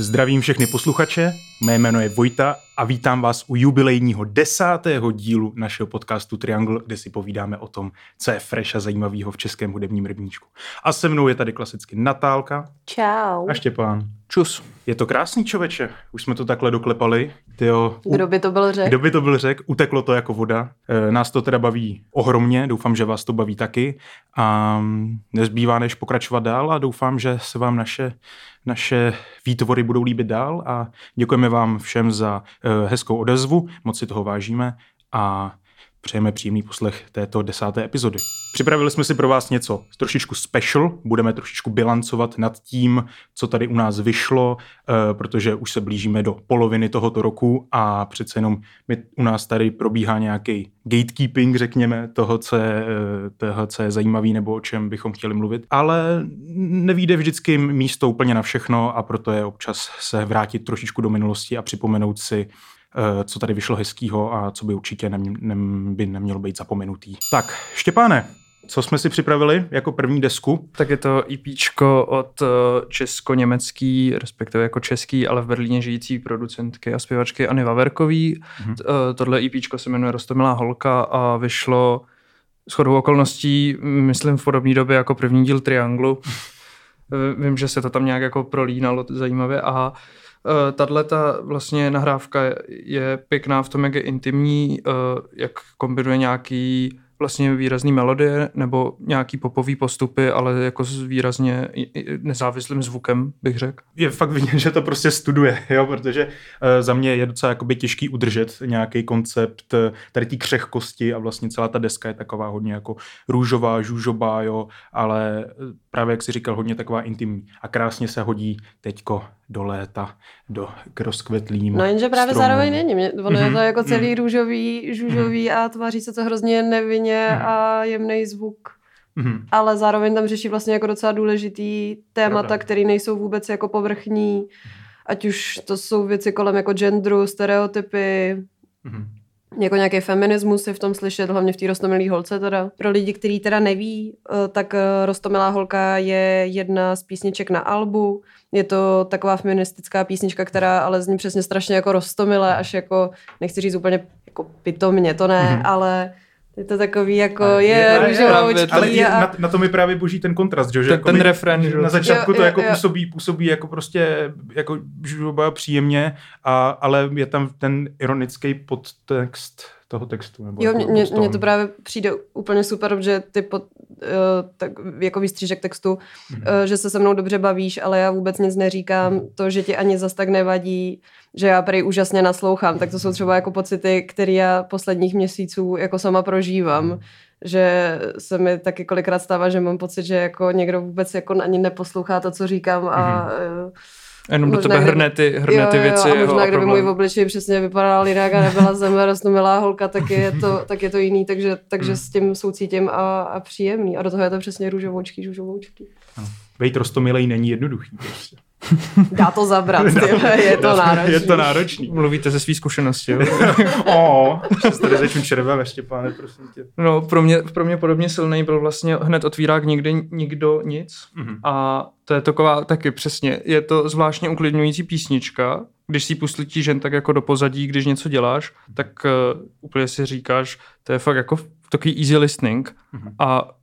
Zdravím všechny posluchače, mé jméno je Vojta a vítám vás u jubilejního desátého dílu našeho podcastu Triangle, kde si povídáme o tom, co je fresh a zajímavého v českém hudebním rybníčku. A se mnou je tady klasicky Natálka. Čau. A Štěpán. Čus. Je to krásný člověče, už jsme to takhle doklepali. Tyjo, Kdo by to byl řekl? Kdo by to byl řek? Uteklo to jako voda. E, nás to teda baví ohromně, doufám, že vás to baví taky. A nezbývá než pokračovat dál a doufám, že se vám naše, naše výtvory budou líbit dál a děkujeme vám všem za e, hezkou odezvu, moc si toho vážíme a přejeme příjemný poslech této desáté epizody. Připravili jsme si pro vás něco trošičku special, budeme trošičku bilancovat nad tím, co tady u nás vyšlo, eh, protože už se blížíme do poloviny tohoto roku a přece jenom my, u nás tady probíhá nějaký gatekeeping, řekněme, toho co, je, eh, toho, co je zajímavý nebo o čem bychom chtěli mluvit, ale nevíde vždycky místo úplně na všechno a proto je občas se vrátit trošičku do minulosti a připomenout si, co tady vyšlo hezkýho a co by určitě nem, nem, by nemělo být zapomenutý. Tak, Štěpáne, co jsme si připravili jako první desku? Tak je to EPčko od česko-německý, respektive jako český, ale v Berlíně žijící producentky a zpěvačky Anny Vaverkový. Mm-hmm. Tohle EPčko se jmenuje Rostomilá holka a vyšlo s chodou okolností, myslím v podobné době jako první díl Trianglu. Vím, že se to tam nějak jako prolínalo zajímavě a Tahle ta vlastně nahrávka je pěkná v tom, jak je intimní, jak kombinuje nějaký vlastně výrazný melodie nebo nějaký popový postupy, ale jako s výrazně nezávislým zvukem, bych řekl. Je fakt vidět, že to prostě studuje, jo, protože uh, za mě je docela jakoby těžký udržet nějaký koncept uh, tady té křehkosti a vlastně celá ta deska je taková hodně jako růžová, žužobá, jo, ale právě jak si říkal, hodně taková intimní a krásně se hodí teďko do léta, do k rozkvetlým No jenže právě stromů. zároveň není. Mě, ono mm-hmm. je to jako celý růžový, žužový mm-hmm. a tváří se to hrozně nevinně mm-hmm. a jemný zvuk. Mm-hmm. Ale zároveň tam řeší vlastně jako docela důležitý témata, které nejsou vůbec jako povrchní. Ať už to jsou věci kolem jako genderu, stereotypy, mm-hmm jako nějaký feminismus je v tom slyšet, hlavně v té rostomilý holce teda. Pro lidi, kteří teda neví, eh, tak eh, Rostomilá holka je jedna z písniček na albu. Je to taková feministická písnička, která ale zní přesně strašně jako rostomilé, až jako, nechci říct úplně jako pitomně, to ne, mm-hmm. ale je to takový jako, je, je růžovoučký. Ale je, na, na tom je právě boží ten kontrast, že? Ten, jako ten my, refren, že? Na začátku jo, to jo, jako jo. působí, působí jako prostě jako příjemně, a, ale je tam ten ironický podtext toho textu. Nebo jo, mně, mně to právě přijde úplně super, že ty pod, uh, tak, jako výstřížek textu, mm-hmm. uh, že se se mnou dobře bavíš, ale já vůbec nic neříkám. Mm-hmm. To, že ti ani zas tak nevadí, že já prý úžasně naslouchám, tak to jsou třeba jako pocity, které já posledních měsíců jako sama prožívám. Mm-hmm že se mi taky kolikrát stává, že mám pocit, že jako někdo vůbec jako ani neposlouchá to, co říkám a mm-hmm. Jenom do tebe hrne ty, hrne jo, ty věci. Jo, a možná, kdyby můj v obličeji přesně vypadal jinak a nebyla zem milá holka, tak je to, tak je to jiný, takže, takže hmm. s tím soucítím a, a příjemný. A do toho je to přesně růžovoučký, žužovoučký. Vejt rostomilej není jednoduchý. Prostě. Dá to zabrat, tyhle, je to náročný. Je to náročný. Mluvíte ze svý zkušenosti, jo? o, se tady začnu červem, ještě, pane, prosím tě. No, pro mě, pro mě podobně silný byl vlastně hned otvírák nikdy nikdo nic. Mm-hmm. A to je taková taky přesně, je to zvláštně uklidňující písnička, když si pustíš žen tak jako do pozadí, když něco děláš, tak uh, úplně si říkáš, to je fakt jako takový easy listening mm-hmm. a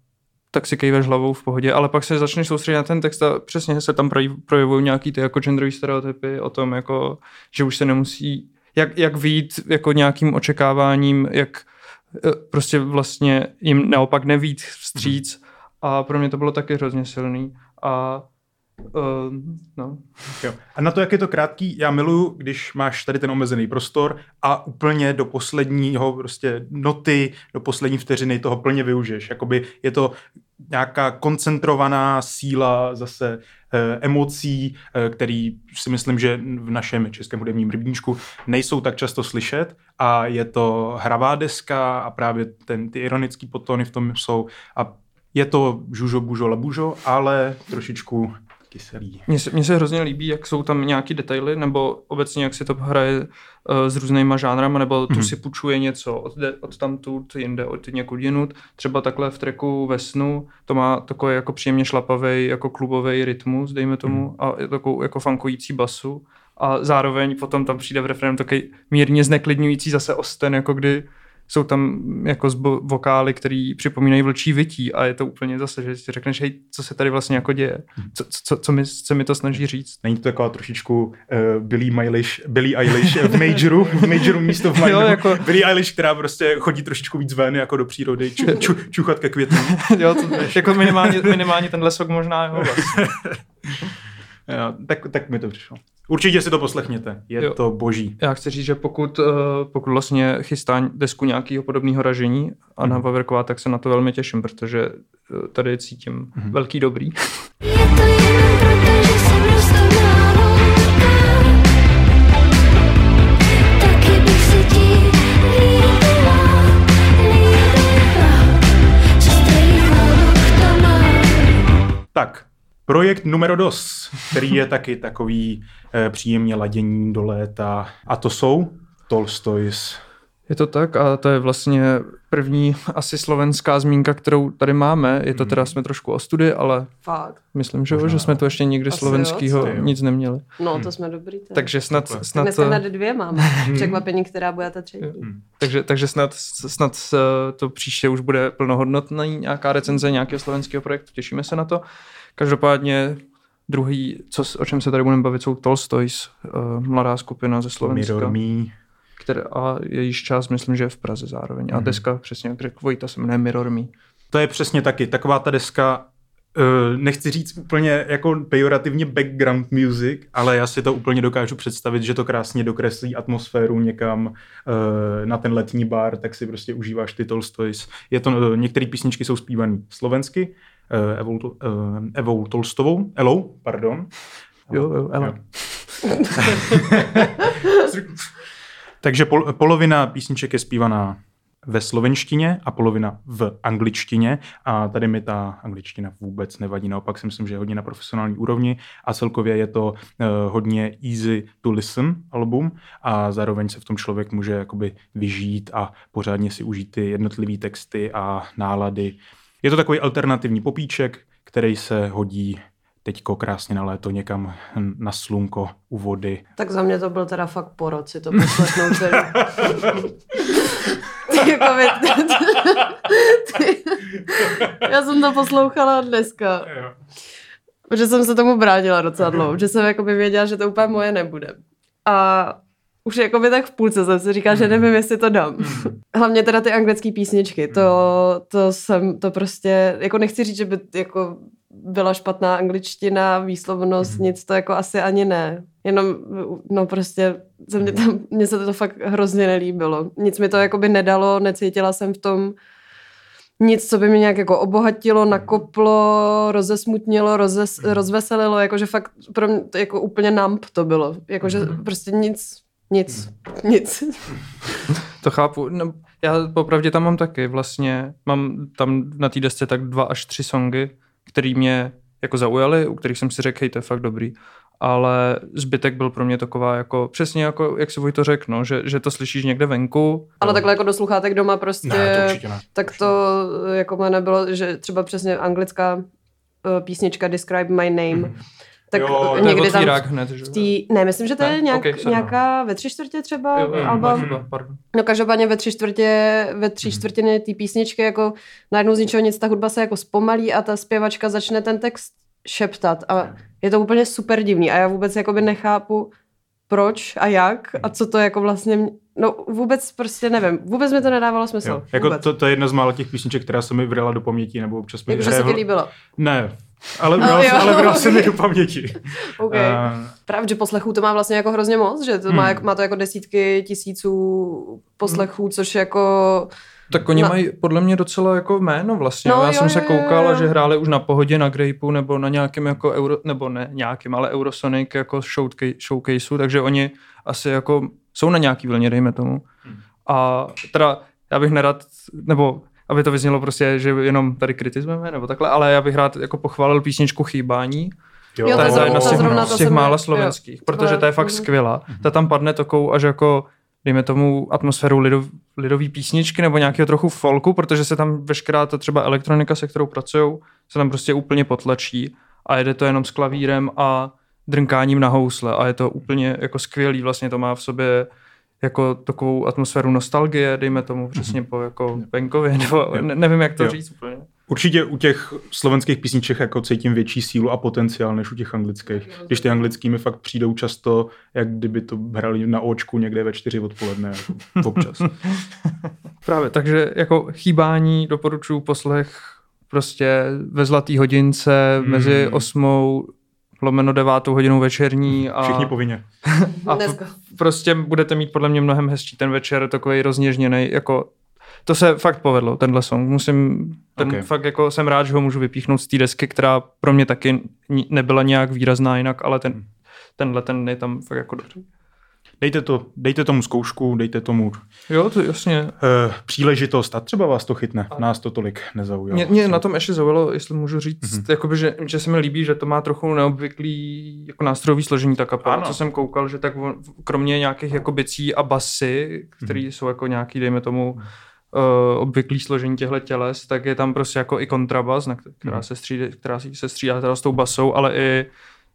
tak si kejveš hlavou v pohodě, ale pak se začneš soustředit na ten text a přesně se tam projevují nějaký ty jako genderový stereotypy o tom, jako, že už se nemusí, jak, jak vyjít jako nějakým očekáváním, jak eh, prostě vlastně jim naopak nevít vstříc. A pro mě to bylo taky hrozně silný. A Uh, no. Jo. A na to, jak je to krátký, já miluju, když máš tady ten omezený prostor a úplně do posledního prostě noty, do poslední vteřiny toho plně využiješ. Jakoby je to nějaká koncentrovaná síla zase eh, emocí, eh, který si myslím, že v našem českém hudebním rybníčku nejsou tak často slyšet a je to hravá deska a právě ten, ty ironické potony v tom jsou a je to žužo, bužo, labužo, ale trošičku kyselý. Mně se, mně se hrozně líbí, jak jsou tam nějaký detaily, nebo obecně jak si to hraje uh, s různýma žánrama, nebo tu mm. si půjčuje něco od, de, od tamtud, jinde od někud jinut. Třeba takhle v treku ve snu, to má takový jako příjemně šlapavý, jako klubový rytmus, dejme tomu, mm. a takovou jako funkující basu. A zároveň potom tam přijde v referém takový mírně zneklidňující zase osten, jako kdy jsou tam jako zbo- vokály, které připomínají vlčí vytí a je to úplně zase, že si řekneš, hej, co se tady vlastně jako děje, co, co, co, mi, co mi to snaží říct. Není to taková trošičku uh, Billie Eilish, Billie Eilish v Majoru, v Majoru místo v Minoru. jako... Billie Eilish, která prostě chodí trošičku víc ven jako do přírody, ču, ču, čuchat ke květům. jo, to, jako minimálně, minimálně ten lesok možná, jo, vlastně. jo, tak, tak mi to přišlo. Určitě si to poslechněte, je jo. to boží. Já chci říct, že pokud, eh, pokud vlastně chystá desku nějakého podobného ražení a na Vaverková, tak se na to velmi těším, protože eh, tady cítím mm-hmm. velký dobrý. Je to jenom proto, že jsem Tak, Projekt numero dos, který je taky takový e, příjemně ladění do léta. A to jsou Tolstoys. Je to tak a to je vlastně první asi slovenská zmínka, kterou tady máme. Je to hmm. teda, jsme trošku o studii, ale Fakt. myslím, že, že jsme to ještě nikdy asi slovenskýho jo, nic neměli. No, to jsme dobrý. Tak. Takže snad... Tak snad dneska na dvě máme. Hmm. Překvapení, která bude ta třetí. Hmm. Takže, takže snad, snad to příště už bude plnohodnotná nějaká recenze nějakého slovenského projektu. Těšíme se na to. Každopádně druhý, co, o čem se tady budeme bavit, jsou Tolstoys, uh, mladá skupina ze Slovenska. Mirror Me. Které, a jejíž část, myslím, že je v Praze zároveň. Mm. A mhm. deska, přesně jak řekl Vojta, se jmenuje Mirror Me. To je přesně taky taková ta deska, uh, nechci říct úplně jako pejorativně background music, ale já si to úplně dokážu představit, že to krásně dokreslí atmosféru někam uh, na ten letní bar, tak si prostě užíváš ty Tolstoys. Je to, některé písničky jsou zpívané slovensky, Evou, uh, Evou Tolstovou, Elou, pardon. Jo, jo, Ela. Jo. Takže pol, polovina písniček je zpívaná ve slovenštině a polovina v angličtině a tady mi ta angličtina vůbec nevadí, naopak si myslím, že je hodně na profesionální úrovni a celkově je to uh, hodně easy to listen album a zároveň se v tom člověk může jakoby vyžít a pořádně si užít ty jednotlivé texty a nálady. Je to takový alternativní popíček, který se hodí teďko krásně na léto někam na slunko u vody. Tak za mě to byl teda fakt porod si to poslechnout jako by, já jsem to poslouchala dneska. Protože jsem se tomu bránila docela dlouho, že jsem by věděla, že to úplně moje nebude. A už jako by tak v půlce jsem si říkala, že nevím, jestli to dám. Hlavně teda ty anglické písničky, to, to jsem, to prostě, jako nechci říct, že by jako byla špatná angličtina, výslovnost, nic to jako asi ani ne. Jenom, no prostě, se mě, tam, mně se to fakt hrozně nelíbilo. Nic mi to jako by nedalo, necítila jsem v tom nic, co by mě nějak jako obohatilo, nakoplo, rozesmutnilo, rozes, rozveselilo, jakože fakt pro mě to jako úplně namp to bylo. Jakože mm. prostě nic, nic, nic. To chápu. No, já popravdě tam mám taky vlastně, mám tam na té desce tak dva až tři songy, které mě jako zaujaly, u kterých jsem si řekl, hej, to je fakt dobrý. Ale zbytek byl pro mě taková jako, přesně jako, jak si Vojto řekl, no, že, že to slyšíš někde venku. Ale takhle jako do sluchátek doma prostě, ne, to ne. tak to jako má nebylo, že třeba přesně anglická uh, písnička Describe My Name, mm tak jo, někdy tam hned, že? Tý, ne, myslím, že to ne? je nějak, okay, nějaká ve tři čtvrtě třeba, jo, jo, alba, no každopádně ve tři čtvrtě, ve tři mhm. čtvrtiny té písničky, jako najednou z ničeho nic, ta hudba se jako zpomalí a ta zpěvačka začne ten text šeptat a je to úplně super divný a já vůbec jakoby nechápu, proč a jak a co to jako vlastně, no vůbec prostě nevím, vůbec mi to nedávalo smysl. Jo, jako to, to, je jedna z mála těch písniček, která se mi vrala do paměti, nebo občas mi Jakože se ti líbilo? Ne, ale vral, no, ale vral se mi do paměti. Okay. Uh, Právě, že poslechů to má vlastně jako hrozně moc, že to hmm. má, má to jako desítky tisíců poslechů, hmm. což jako... Tak oni na... mají podle mě docela jako jméno vlastně. No, Já jo, jsem se koukal, jo, jo. že hráli už na pohodě na Grapeu nebo na nějakém jako euro, nebo ne nějakým, ale Eurosonic jako showcase, showcaseu, takže oni asi jako jsou na nějaký vlně, dejme tomu. Hmm. A teda já bych nerad, nebo aby to vyznělo prostě, že jenom tady kritizujeme nebo takhle, ale já bych rád jako pochválil písničku Chýbání, Jo, jo, to, to je jedna z těch, z těch mála slovenských, jo, protože to je fakt skvělá. Ta tam padne takovou až jako dejme tomu atmosféru lidov, lidový písničky nebo nějakého trochu folku, protože se tam veškerá ta třeba elektronika, se kterou pracují, se tam prostě úplně potlačí a jede to jenom s klavírem a drnkáním na housle a je to úplně jako skvělý, vlastně to má v sobě jako takovou atmosféru nostalgie, dejme tomu přesně mm-hmm. po jako venkově, nebo ne, nevím, jak to jo. říct úplně. Určitě u těch slovenských písniček jako cítím větší sílu a potenciál než u těch anglických. Když ty anglický mi fakt přijdou často, jak kdyby to hrali na očku někde ve čtyři odpoledne, jako občas. Právě, takže jako chýbání doporučuji poslech prostě ve zlatý hodince hmm. mezi osmou lomeno devátou hodinou večerní. A, Všichni povinně. a prostě budete mít podle mě mnohem hezčí ten večer, takový rozněžněný, jako to se fakt povedlo, tenhle song. Musím, ten okay. fakt jako jsem rád, že ho můžu vypíchnout z té desky, která pro mě taky nebyla nějak výrazná jinak, ale ten, hmm. tenhle ten je tam fakt jako dobrý. Dejte, to, dejte tomu zkoušku, dejte tomu jo, to jasně. Uh, příležitost a třeba vás to chytne. A... Nás to tolik nezaujalo. Mě, mě na tom ještě zaujalo, jestli můžu říct, mm-hmm. jakoby, že, že se mi líbí, že to má trochu neobvyklý jako nástrojový složení ta kapela, co jsem koukal, že tak kromě nějakých jako bicí a basy, které mm-hmm. jsou jako nějaký, dejme tomu, uh, obvyklý složení těchto těles, tak je tam prostě jako i kontrabas, na která, mm. se střídá, která se střídá teda s tou basou, ale i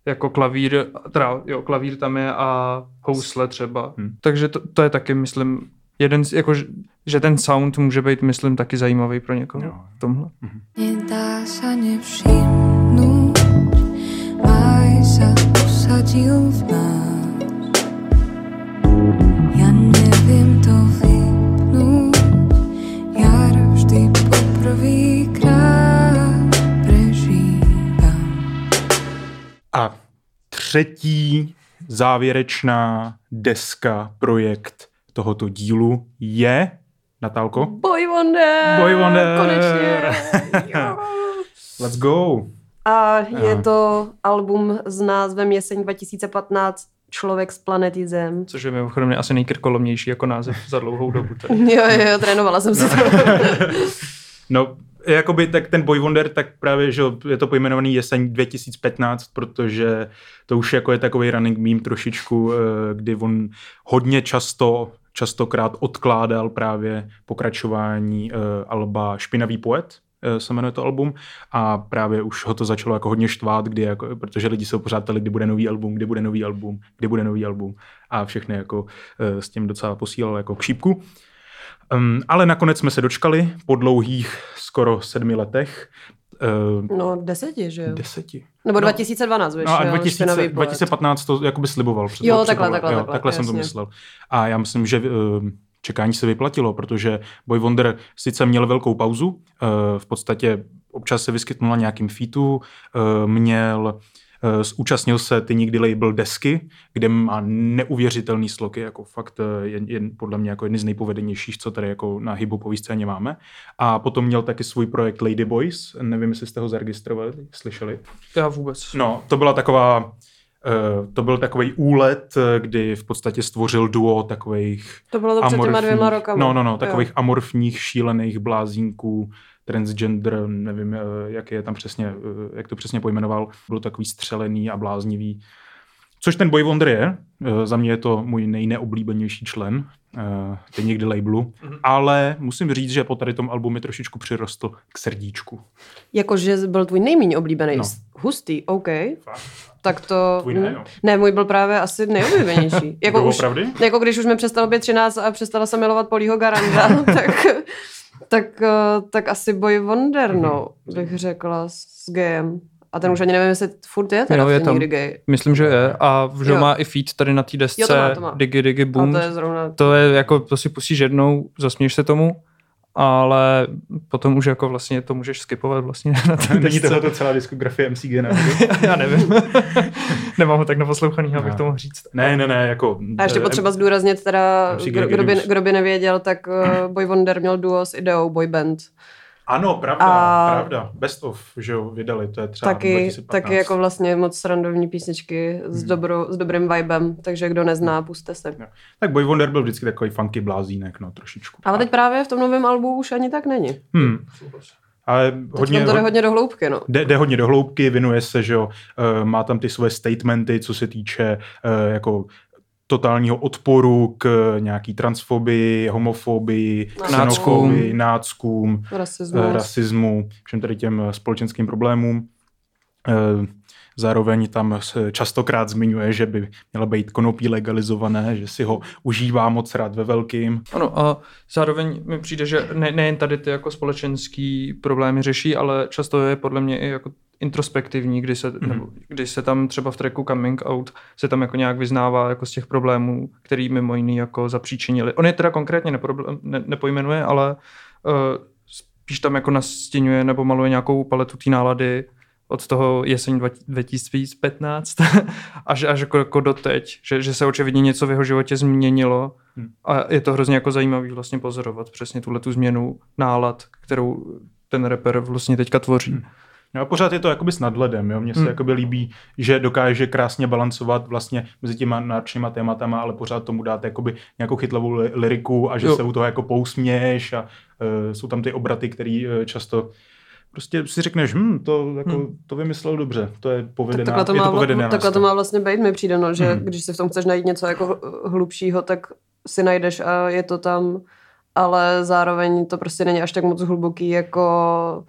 jako klavír, teda jo, klavír tam je a housle třeba. Hmm. Takže to, to je taky, myslím, jeden, jako, že ten sound může být, myslím, taky zajímavý pro někoho jo. v tomhle. Hmm. Nedá se nevšimnout, maj se usadil v nás. Třetí závěrečná deska, projekt tohoto dílu je, Natálko? Boy Wonder! Boy Wonder! Konečně! Let's go! A je to album s názvem Jeseň 2015 Člověk z planety Zem. Což je mimochodem asi nejkrkolomnější jako název za dlouhou dobu. jo, jo, trénovala jsem si to. no, jakoby tak ten Boy Wonder, tak právě, že je to pojmenovaný jeseň 2015, protože to už jako je takový running meme trošičku, eh, kdy on hodně často častokrát odkládal právě pokračování uh, alba Špinavý poet, se jmenuje to album a právě už ho to začalo jako hodně štvát, kdy jako, protože lidi se pořád ptali, kdy bude nový album, kdy bude nový album, kdy bude nový album a všechny jako s tím docela posílal jako k šípku. Um, ale nakonec jsme se dočkali po dlouhých skoro sedmi letech. Uh, no deseti, že jo? Deseti. Nebo no, 2012 vyšel. No a 2000, 2015 to jakoby sliboval. Před, jo, takhle, takhle, jo, takhle, takhle jsem to myslel. A já myslím, že uh, čekání se vyplatilo, protože Boy Wonder sice měl velkou pauzu, uh, v podstatě občas se vyskytnul na nějakým featu, uh, měl zúčastnil se ty nikdy label Desky, kde má neuvěřitelný sloky, jako fakt eh, je, je podle mě jako jedny z nejpovedenějších, co tady jako na hibopový scéně máme. A potom měl taky svůj projekt Lady Boys, nevím, jestli jste ho zaregistrovali, slyšeli. Já vůbec. No, to byla taková to byl takový úlet, kdy v podstatě stvořil duo takových To bylo to před těma dvěma rokama. No, no, no, takových jo. amorfních, šílených blázínků, transgender, nevím, eh, jak je tam přesně, eh, jak to přesně pojmenoval, byl takový střelený a bláznivý. Což ten Boy Wonder je, eh, za mě je to můj nejneoblíbenější člen, teď někdy labelu, mm-hmm. ale musím říct, že po tady tom albu mi trošičku přirostl k srdíčku. Jakože byl tvůj nejméně oblíbený. No. Hustý, OK. Fakt. Tak to... Tvůj ne, no. Ne, můj byl právě asi nejoblíbenější. jako, už, jako když už mi přestalo být 13 a přestala jsem milovat Polího Garanda, tak tak, eh, tak asi Boy Wonder, no, mhm. bych řekla s gayem. A ten už ani nevím, jestli furt je teda jo, je tam, gay. Myslím, že je. A že má i feed tady na té desce. Jo, to má, to má. Digi, digi, boom. A to je zrovna... To je jako, to si pustíš jednou, zasměješ se tomu ale potom už jako vlastně to můžeš skipovat vlastně na té Není to celá diskografie MCG, ne? Já nevím. Nemám ho tak naposlouchaný, abych no. to mohl říct. Ne, ne, ne, jako... A ještě eh, potřeba zdůraznit teda, kdo, kdo, by, kdo by nevěděl, tak uh, Boy Wonder měl duo s ideou Boy Band. Ano, pravda, a pravda. Best of, že jo, vydali, to je třeba taky, 2015. Taky jako vlastně moc srandovní písničky s, hmm. dobro, s dobrým vibem, takže kdo nezná, hmm. puste se. Jo. Tak Boy Wonder byl vždycky takový funky blázínek, no trošičku. Ale teď právě v tom novém albu už ani tak není. Hmm. Ale hodně, to jde hodně do hloubky, no. Jde, jde hodně do hloubky, věnuje se, že jo, uh, má tam ty svoje statementy, co se týče uh, jako totálního odporu k nějaký transfobii, homofobii, xenofobii, náckům, rasismu. rasismu, všem tady těm společenským problémům. Zároveň tam se častokrát zmiňuje, že by měla být konopí legalizované, že si ho užívá moc rád ve velkým. Ano a zároveň mi přijde, že ne, nejen tady ty jako společenský problémy řeší, ale často je podle mě i jako introspektivní, kdy se, mm-hmm. nebo, kdy se tam třeba v tracku Coming Out se tam jako nějak vyznává jako z těch problémů, který mimo jiný jako zapříčinili. On je teda konkrétně neproblém, ne, nepojmenuje, ale uh, spíš tam jako nastěňuje nebo maluje nějakou paletu té nálady od toho jeseň 2015 až, až jako, jako doteď, že, že se očividně něco v jeho životě změnilo hmm. a je to hrozně jako zajímavý vlastně pozorovat přesně tuhle tu změnu nálad, kterou ten reper vlastně teďka tvoří. Hmm. No a pořád je to jakoby s nadhledem, jo. Mně se hmm. jakoby líbí, že dokáže krásně balancovat vlastně mezi těma náročnýma tématama, ale pořád tomu dát jakoby nějakou chytlavou liriku a že jo. se u toho jako pousměješ a uh, jsou tam ty obraty, které uh, často prostě si řekneš, hm, to, jako, hmm. to vymyslel dobře, to je povedená, tak to má, je to povedené Takhle to má vlastně být, mi přijde, no, že hmm. když si v tom chceš najít něco jako hlubšího, tak si najdeš a je to tam, ale zároveň to prostě není až tak moc hluboký, jako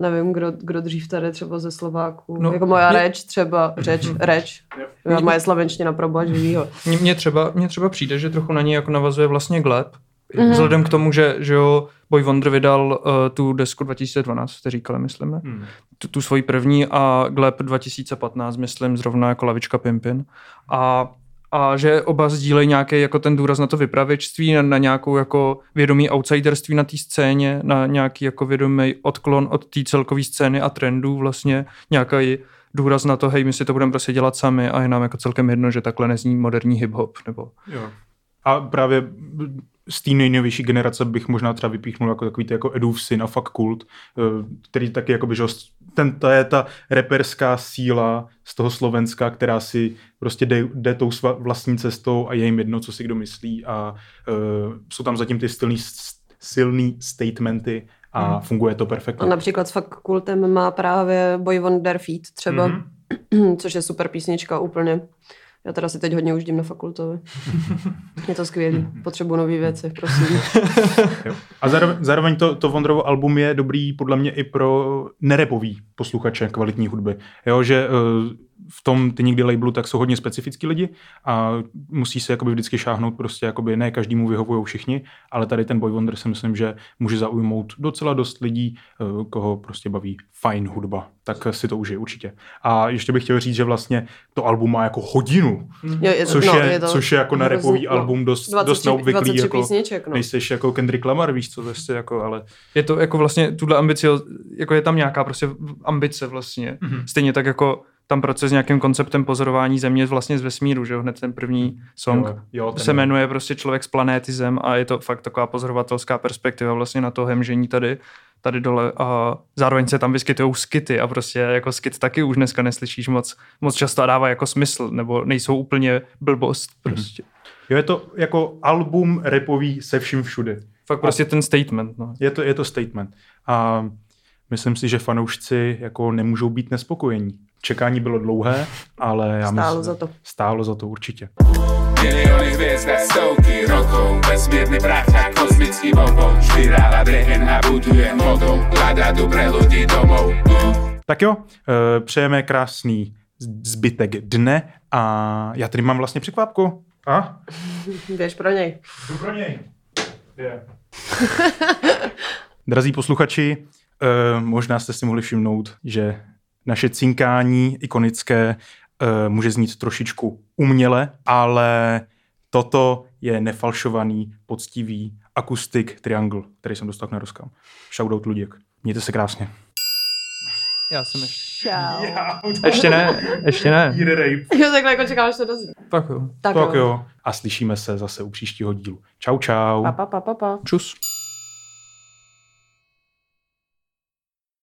nevím, kdo, kdo dřív tady třeba ze Slováků. No, jako moja mě... řeč třeba, řeč, mhm. reč. Mě... Moje slavenština pro boha živýho. Mně třeba, mně třeba přijde, že trochu na něj jako navazuje vlastně Gleb, mm-hmm. vzhledem k tomu, že, že jo, Boy Wonder vydal uh, tu desku 2012, jste říkali, myslím, ne? Hmm. Tu, tu svoji první a Gleb 2015, myslím, zrovna jako Lavička Pimpin. A a že oba sdílejí nějaký jako ten důraz na to vypravěčství, na, na nějakou jako vědomí outsiderství na té scéně, na nějaký jako vědomý odklon od té celkové scény a trendů vlastně, nějaký důraz na to, hej, my si to budeme prostě dělat sami a je nám jako celkem jedno, že takhle nezní moderní hip-hop. Nebo... Jo. A právě z té nejnovější generace bych možná třeba vypíchnul jako takový ty jako Edův syn a Fuck Kult, eh, který taky jako by, že ten, to je ta reperská síla z toho Slovenska, která si prostě jde, jde tou sva, vlastní cestou a je jim jedno, co si kdo myslí a uh, jsou tam zatím ty silný, silný statementy a hmm. funguje to perfektně. A například s Fuck Kultem má právě Boy Wonder Feet třeba, mm-hmm. což je super písnička úplně. Já teda si teď hodně uždím na fakultovi. Je to skvělý. Potřebuji nové věci, prosím. A zároveň, zároveň to, to Vondrovo album je dobrý podle mě i pro nerepový posluchače kvalitní hudby. Jo, že uh, v tom ty nikdy labelu tak jsou hodně specifický lidi a musí se jakoby vždycky šáhnout prostě jakoby ne každému vyhovují všichni, ale tady ten Boy Wonder si myslím, že může zaujmout docela dost lidí, eh, koho prostě baví fajn hudba, tak si to užije určitě. A ještě bych chtěl říct, že vlastně to album má jako hodinu, jo, je to, což, no, je, je to, což je jako na repový no, album dost, 23, dost neobvyklý, jako, písniček, no. nejseš jako Kendrick Lamar, víš co, vlastně jako, ale... Je to jako vlastně tuhle ambicio, jako je tam nějaká prostě ambice vlastně, mm-hmm. stejně tak jako tam proces s nějakým konceptem pozorování země vlastně z vesmíru, že jo, hned ten první song jo, jo, ten se jmenuje prostě Člověk z planéty Zem a je to fakt taková pozorovatelská perspektiva vlastně na to hemžení tady, tady dole a zároveň se tam vyskytují skity a prostě jako skit taky už dneska neslyšíš moc, moc často a dává jako smysl, nebo nejsou úplně blbost mhm. prostě. Jo, je to jako album repový se vším všude. Fakt prostě a ten statement. No. Je, to, je to statement. A myslím si, že fanoušci jako nemůžou být nespokojení. Čekání bylo dlouhé, ale já stálo myslím, za to. Stálo za to určitě. Miliony hviezd a stovky rokov Vesmírny brácha, kosmický bombou Špirála DNA buduje modou Hľadá dobré domov Tak jo, eh, přejeme krásný zbytek dne a já tady mám vlastně překvapku. A? Běž pro něj. Jdu pro něj. Yeah. Drazí posluchači, uh, možná jste si mohli všimnout, že naše cinkání ikonické uh, může znít trošičku uměle, ale toto je nefalšovaný, poctivý akustik triangle, který jsem dostal na rozkam. Shoutout Luděk. Mějte se krásně. Já jsem ještě... Ještě ne, ještě ne. Jo, takhle jako čekám, až to dozví. Tak jo. Tak, tak jo. jo. A slyšíme se zase u příštího dílu. Čau, čau. Pa, pa, pa, pa, pa. Čus.